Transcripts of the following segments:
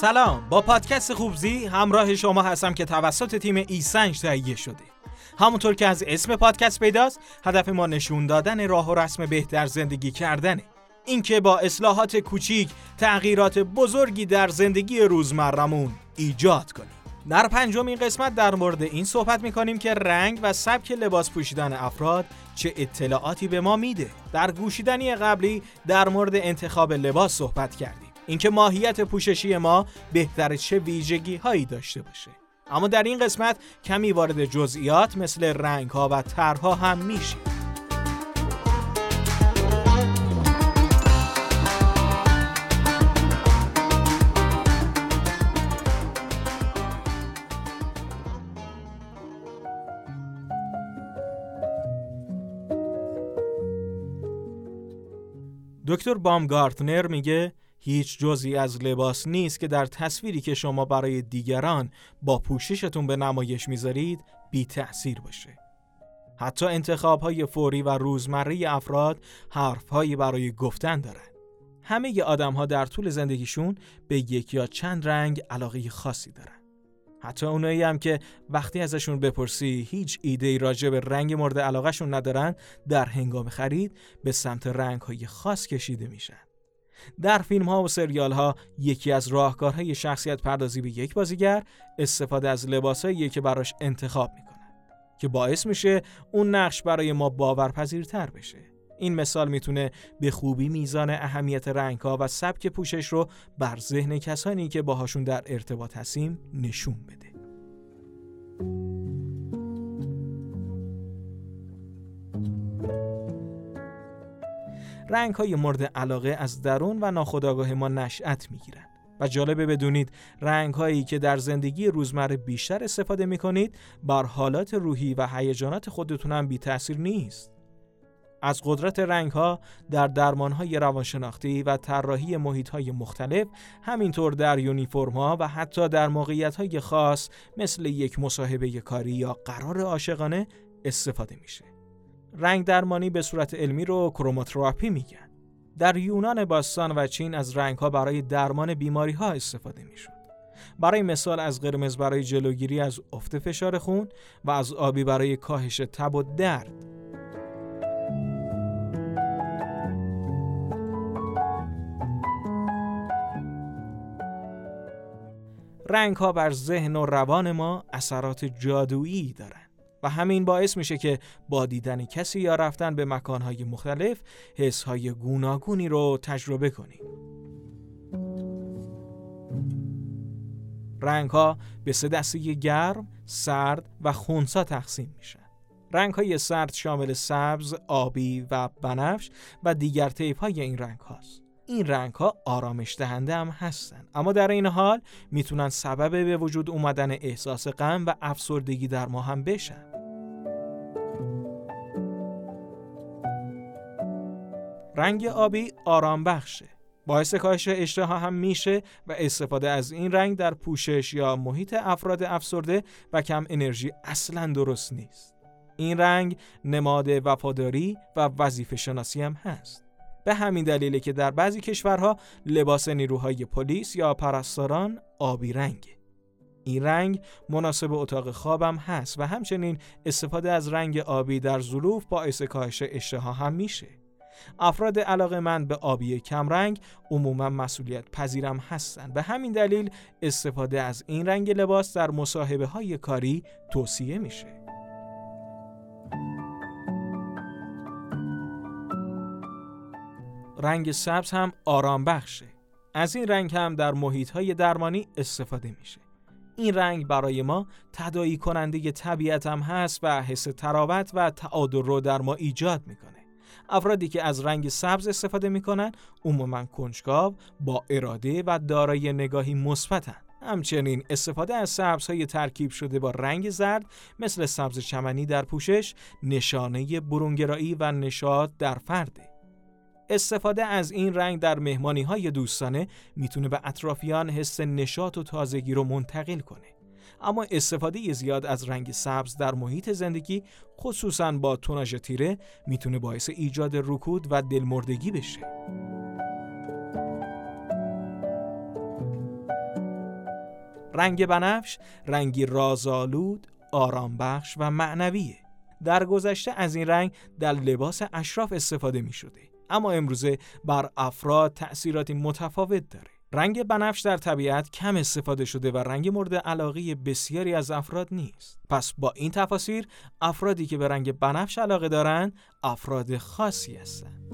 سلام با پادکست خوبزی همراه شما هستم که توسط تیم ایسنج تهیه شده. همونطور که از اسم پادکست پیداست هدف ما نشون دادن راه و رسم بهتر زندگی کردنه. اینکه با اصلاحات کوچیک تغییرات بزرگی در زندگی روزمرمون ایجاد کنیم. در پنجمین قسمت در مورد این صحبت می‌کنیم که رنگ و سبک لباس پوشیدن افراد چه اطلاعاتی به ما میده. در گوشیدنی قبلی در مورد انتخاب لباس صحبت کردیم. اینکه ماهیت پوششی ما بهتر چه ویژگی هایی داشته باشه. اما در این قسمت کمی وارد جزئیات مثل رنگ ها و طرها هم میشیم. دکتر بامگارتنر میگه هیچ جزی از لباس نیست که در تصویری که شما برای دیگران با پوششتون به نمایش می‌ذارید بی تأثیر باشه. حتی انتخاب های فوری و روزمره افراد حرف برای گفتن دارن. همه آدم ها در طول زندگیشون به یک یا چند رنگ علاقه خاصی دارن. حتی اونایی هم که وقتی ازشون بپرسی هیچ ایده راجع به رنگ مورد علاقهشون ندارن در هنگام خرید به سمت رنگ های خاص کشیده میشن. در فیلم ها و سریال ها یکی از راهکارهای شخصیت پردازی به یک بازیگر استفاده از لباسایی که براش انتخاب می‌کنن که باعث میشه اون نقش برای ما باورپذیرتر بشه. این مثال می‌تونه به خوبی میزان اهمیت رنگ ها و سبک پوشش رو بر ذهن کسانی که باهاشون در ارتباط هستیم نشون بده. رنگ های مورد علاقه از درون و ناخودآگاه ما نشأت می گیرن. و جالبه بدونید رنگ هایی که در زندگی روزمره بیشتر استفاده می کنید بر حالات روحی و هیجانات خودتون هم بی تاثیر نیست. از قدرت رنگ ها در درمان های روانشناختی و طراحی محیط های مختلف همینطور در یونیفرم ها و حتی در موقعیت های خاص مثل یک مصاحبه کاری یا قرار عاشقانه استفاده میشه. رنگ درمانی به صورت علمی رو کروماتراپی میگن. در یونان باستان و چین از رنگ ها برای درمان بیماری ها استفاده می‌شد. برای مثال از قرمز برای جلوگیری از افت فشار خون و از آبی برای کاهش تب و درد. رنگ ها بر ذهن و روان ما اثرات جادویی دارند. همین باعث میشه که با دیدن کسی یا رفتن به مکانهای مختلف حسهای گوناگونی رو تجربه کنیم. رنگ ها به سه دسته گرم، سرد و خونسا تقسیم میشن. رنگ های سرد شامل سبز، آبی و بنفش و دیگر طیف های این رنگ هاست. این رنگ ها آرامش دهنده هم هستن اما در این حال می‌تونن سبب به وجود اومدن احساس غم و افسردگی در ما هم بشن رنگ آبی آرام بخشه باعث کاهش اشتها هم میشه و استفاده از این رنگ در پوشش یا محیط افراد افسرده و کم انرژی اصلا درست نیست این رنگ نماد وفاداری و وظیفه شناسی هم هست به همین دلیله که در بعضی کشورها لباس نیروهای پلیس یا پرستاران آبی رنگه. این رنگ مناسب اتاق خوابم هست و همچنین استفاده از رنگ آبی در ظروف باعث کاهش اشتها هم میشه. افراد علاقه من به آبی کمرنگ عموما مسئولیت پذیرم هستند. به همین دلیل استفاده از این رنگ لباس در مصاحبه های کاری توصیه میشه. رنگ سبز هم آرام بخشه. از این رنگ هم در محیط های درمانی استفاده میشه. این رنگ برای ما تدایی کننده طبیعت هم هست و حس تراوت و تعادل رو در ما ایجاد می‌کنه. افرادی که از رنگ سبز استفاده می‌کنن عموما کنجکاو با اراده و دارای نگاهی مثبتن. همچنین استفاده از سبزهای ترکیب شده با رنگ زرد مثل سبز چمنی در پوشش نشانه برونگرایی و نشاط در فرده. استفاده از این رنگ در مهمانی های دوستانه می‌تونه به اطرافیان حس نشاط و تازگی رو منتقل کنه. اما استفاده زیاد از رنگ سبز در محیط زندگی خصوصا با توناژ تیره می‌تونه باعث ایجاد رکود و دلمردگی بشه. رنگ بنفش رنگی رازآلود، آرام بخش و معنویه. در گذشته از این رنگ در لباس اشراف استفاده می شده اما امروزه بر افراد تأثیراتی متفاوت داره. رنگ بنفش در طبیعت کم استفاده شده و رنگ مورد علاقه بسیاری از افراد نیست. پس با این تفاسیر افرادی که به رنگ بنفش علاقه دارند افراد خاصی هستند.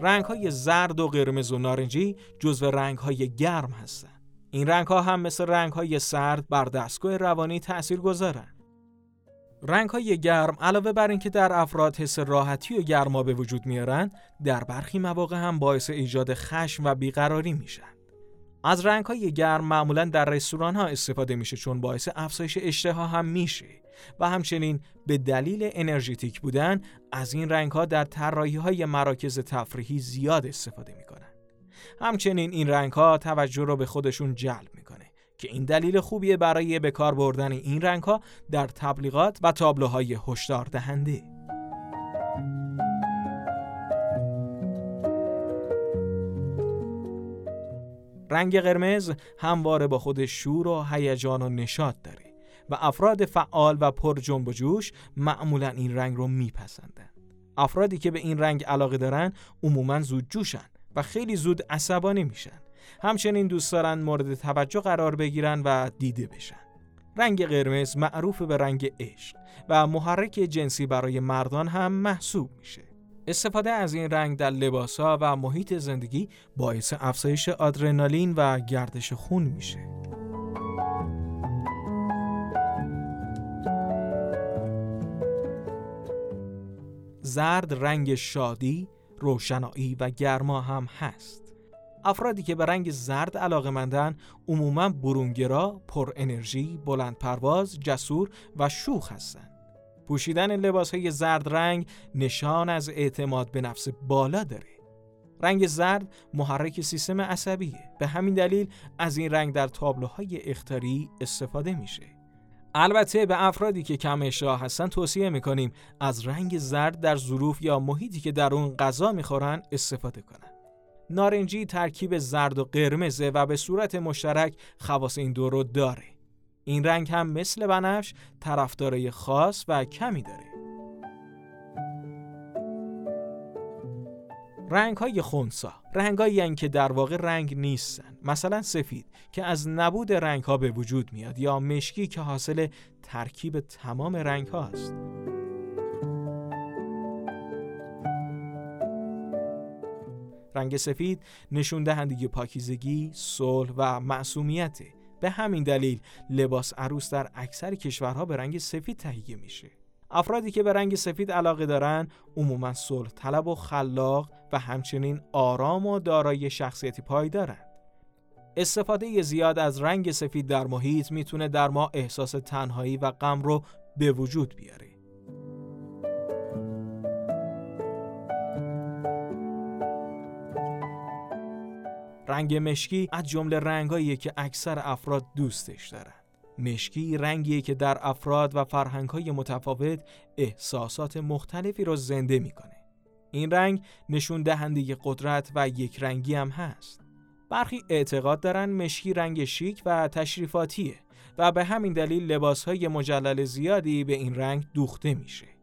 رنگ های زرد و قرمز و نارنجی جزو رنگ های گرم هستند. این رنگ ها هم مثل رنگ های سرد بر دستگاه روانی تأثیر گذارند. رنگ های گرم علاوه بر اینکه در افراد حس راحتی و گرما به وجود میارن در برخی مواقع هم باعث ایجاد خشم و بیقراری میشن. از رنگ های گرم معمولا در رستوران ها استفاده میشه چون باعث افزایش اشتها هم میشه و همچنین به دلیل انرژیتیک بودن از این رنگ ها در طراحی های مراکز تفریحی زیاد استفاده می‌کنن. همچنین این رنگ ها توجه رو به خودشون جلب می‌کنه. که این دلیل خوبیه برای به کار بردن این رنگ ها در تبلیغات و تابلوهای هشدار دهنده. رنگ قرمز همواره با خود شور و هیجان و نشاط داره و افراد فعال و پر جنب و جوش معمولا این رنگ رو میپسندن. افرادی که به این رنگ علاقه دارن عموما زود جوشن و خیلی زود عصبانی میشن همچنین دوست دارن مورد توجه قرار بگیرن و دیده بشن. رنگ قرمز معروف به رنگ عشق و محرک جنسی برای مردان هم محسوب میشه. استفاده از این رنگ در لباسا و محیط زندگی باعث افزایش آدرنالین و گردش خون میشه. زرد رنگ شادی، روشنایی و گرما هم هست. افرادی که به رنگ زرد علاقه مندن عموما برونگرا، پر انرژی، بلند پرواز، جسور و شوخ هستند. پوشیدن لباس های زرد رنگ نشان از اعتماد به نفس بالا داره. رنگ زرد محرک سیستم عصبیه. به همین دلیل از این رنگ در تابلوهای اختاری استفاده میشه. البته به افرادی که کم اشتها هستن توصیه می‌کنیم از رنگ زرد در ظروف یا محیطی که در اون غذا می‌خورن استفاده کنن. نارنجی ترکیب زرد و قرمزه و به صورت مشترک خواص این دو رو داره. این رنگ هم مثل بنفش طرفدارای خاص و کمی داره. رنگ های خونسا رنگ هایی که در واقع رنگ نیستن مثلا سفید که از نبود رنگ ها به وجود میاد یا مشکی که حاصل ترکیب تمام رنگ هاست رنگ سفید نشون دهنده پاکیزگی، صلح و معصومیت. به همین دلیل لباس عروس در اکثر کشورها به رنگ سفید تهیه میشه. افرادی که به رنگ سفید علاقه دارن عموما صلح طلب و خلاق و همچنین آرام و دارای شخصیتی پایدارند. استفاده زیاد از رنگ سفید در محیط می‌تونه در ما احساس تنهایی و غم رو به وجود بیاره. رنگ مشکی از جمله رنگاییه که اکثر افراد دوستش دارن. مشکی رنگیه که در افراد و فرهنگهای متفاوت احساسات مختلفی را زنده می‌کنه. این رنگ نشون دهنده قدرت و یک رنگی هم هست. برخی اعتقاد دارن مشکی رنگ شیک و تشریفاتیه و به همین دلیل لباسهای مجلل زیادی به این رنگ دوخته میشه.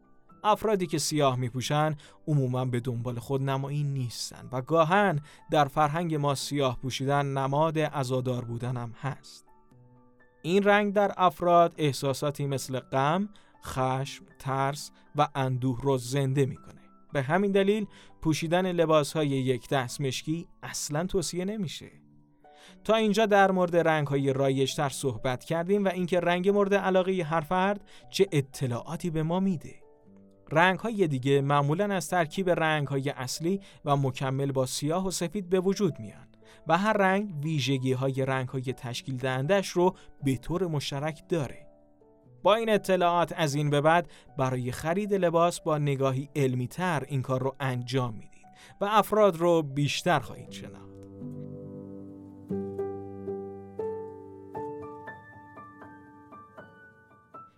افرادی که سیاه میپوشن عموما به دنبال خود نمایی نیستن و گاهن در فرهنگ ما سیاه پوشیدن نماد ازادار بودن هم هست. این رنگ در افراد احساساتی مثل غم، خشم، ترس و اندوه رو زنده می‌کنه. به همین دلیل پوشیدن لباس های یک دست مشکی اصلا توصیه نمیشه. تا اینجا در مورد رنگ های رایشتر صحبت کردیم و اینکه رنگ مورد علاقه هر فرد چه اطلاعاتی به ما میده. رنگ های دیگه معمولا از ترکیب رنگ های اصلی و مکمل با سیاه و سفید به وجود میان و هر رنگ ویژگی های رنگ های تشکیل دهندش رو به طور مشترک داره. با این اطلاعات از این به بعد برای خرید لباس با نگاهی علمی تر این کار رو انجام می‌دید و افراد رو بیشتر خواهید شناخت.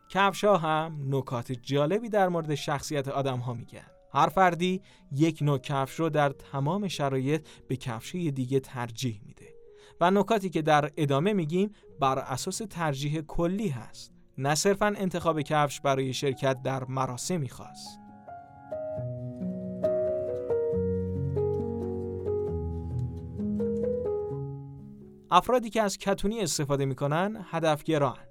کفش ها هم نکات جالبی در مورد شخصیت آدم ها میگن. هر فردی یک نوع کفش رو در تمام شرایط به کفش دیگه ترجیح میده. و نکاتی که در ادامه میگیم بر اساس ترجیح کلی هست. نه صرفا انتخاب کفش برای شرکت در مراسمی خاص. افرادی که از کتونی استفاده می‌کنن هدفگران.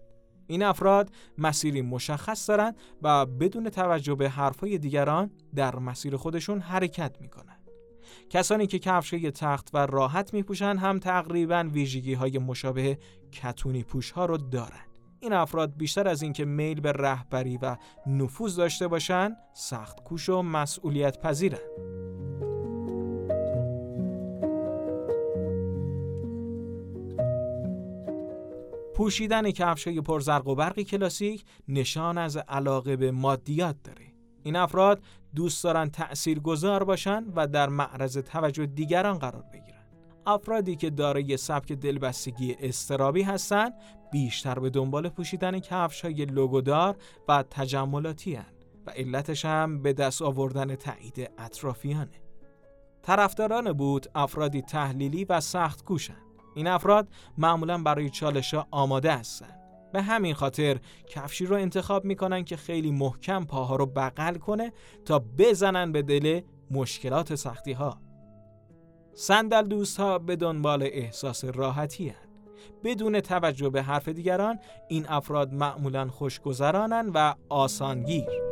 این افراد مسیری مشخص دارند و بدون توجه به حرفهای دیگران در مسیر خودشون حرکت می‌کنن کسانی که کفش تخت و راحت میپوشن هم تقریبا ویژگی های مشابه کتونی پوش ها رو دارند. این افراد بیشتر از اینکه میل به رهبری و نفوذ داشته باشند، سخت کوش و مسئولیت پذیرند. پوشیدن کفشای پرزرق و برقی کلاسیک نشان از علاقه به مادیات داره. این افراد دوست دارن تأثیر گذار باشن و در معرض توجه دیگران قرار بگیرن. افرادی که دارای سبک دلبستگی استرابی هستند بیشتر به دنبال پوشیدن کفش های لوگودار و تجملاتی هن و علتش هم به دست آوردن تایید اطرافیانه. طرفداران بود افرادی تحلیلی و سخت کوشن. این افراد معمولا برای چالش ها آماده هستند. به همین خاطر کفشی رو انتخاب می‌کنن که خیلی محکم پاها رو بغل کنه تا بزنن به دل مشکلات سختی ها. صندل دوست ها به دنبال احساس راحتی هن. بدون توجه به حرف دیگران این افراد معمولا خوشگذرانن و آسانگیر.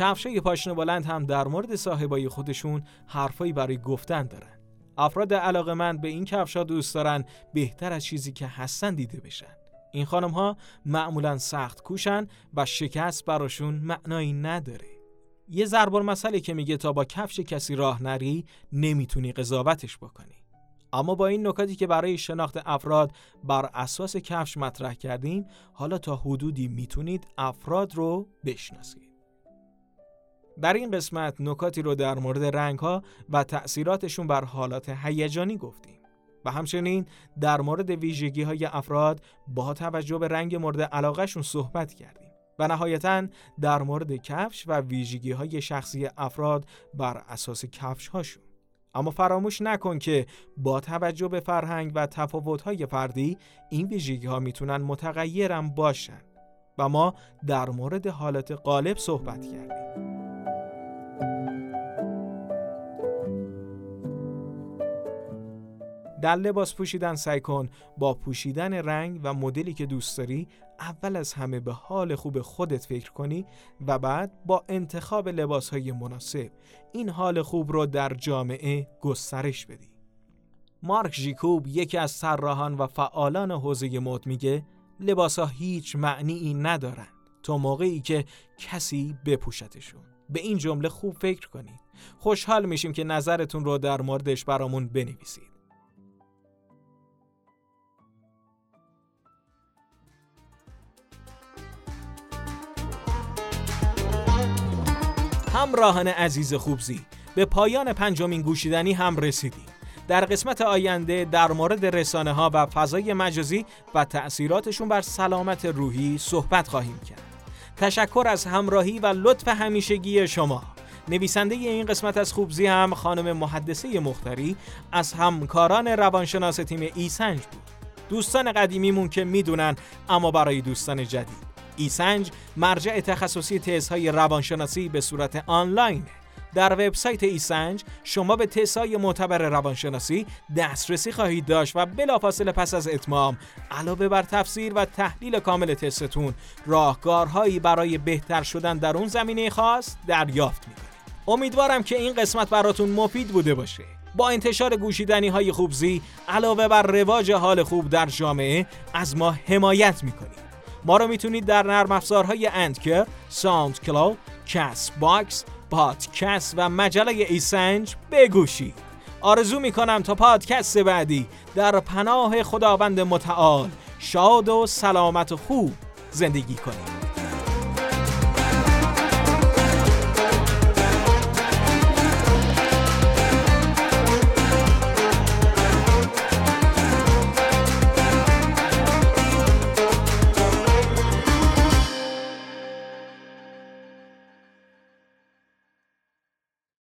کفشای پاشنه بلند هم در مورد صاحبای خودشون حرفایی برای گفتن دارن. افراد علاقمند به این کفشا دوست دارن بهتر از چیزی که هستن دیده بشن. این خانم ها معمولا سخت کوشن و شکست براشون معنایی نداره. یه زربار مسئله که میگه تا با کفش کسی راه نری نمی‌تونی قضاوتش بکنی. اما با این نکاتی که برای شناخت افراد بر اساس کفش مطرح کردیم حالا تا حدودی می‌تونید افراد رو بشناسید. در این قسمت نکاتی رو در مورد رنگ ها و تأثیراتشون بر حالات هیجانی گفتیم و همچنین در مورد ویژگی های افراد با توجه به رنگ مورد علاقهشون صحبت کردیم و نهایتا در مورد کفش و ویژگی های شخصی افراد بر اساس کفش هاشون اما فراموش نکن که با توجه به فرهنگ و تفاوت های فردی این ویژگی ها می‌تونن متغیرم باشن و ما در مورد حالت غالب صحبت کردیم. در لباس پوشیدن سعی کن با پوشیدن رنگ و مدلی که دوست داری اول از همه به حال خوب خودت فکر کنی و بعد با انتخاب لباس های مناسب این حال خوب رو در جامعه گسترش بدی. مارک ژیکوب یکی از سرراهان و فعالان حوزه مد میگه لباس ها هیچ معنی ندارن تا موقعی که کسی بپوشتشون. به این جمله خوب فکر کنید. خوشحال میشیم که نظرتون رو در موردش برامون بنویسید. همراهان عزیز خوبزی به پایان پنجمین گوشیدنی هم رسیدیم. در قسمت آینده در مورد رسانه ها و فضای مجازی و تأثیراتشون بر سلامت روحی صحبت خواهیم کرد. تشکر از همراهی و لطف همیشگی شما. نویسنده این قسمت از خوبزی هم خانم محدثه مختری از همکاران روانشناس تیم ایسنج بود. دوستان قدیمیمون که می‌دونن اما برای دوستان جدید. ایسنج مرجع تخصصی تزهای روانشناسی به صورت آنلاین. در وبسایت ایسنج شما به تستهای معتبر روانشناسی دسترسی خواهید داشت و بلافاصله پس از اتمام علاوه بر تفسیر و تحلیل کامل تستتون راهکارهایی برای بهتر شدن در اون زمینه خاص دریافت می‌کنید. امیدوارم که این قسمت براتون مفید بوده باشه. با انتشار گوشیدنی های خوبزی علاوه بر رواج حال خوب در جامعه از ما حمایت می‌کنید. ما رو می‌تونید در نرم افزارهای Anchor، SoundCloud، Castbox، پادکست و مجله ایسنج بگوشید. آرزو می‌کنم تا پادکست بعدی در پناه خداوند متعال شاد و سلامت و خوب زندگی کنید.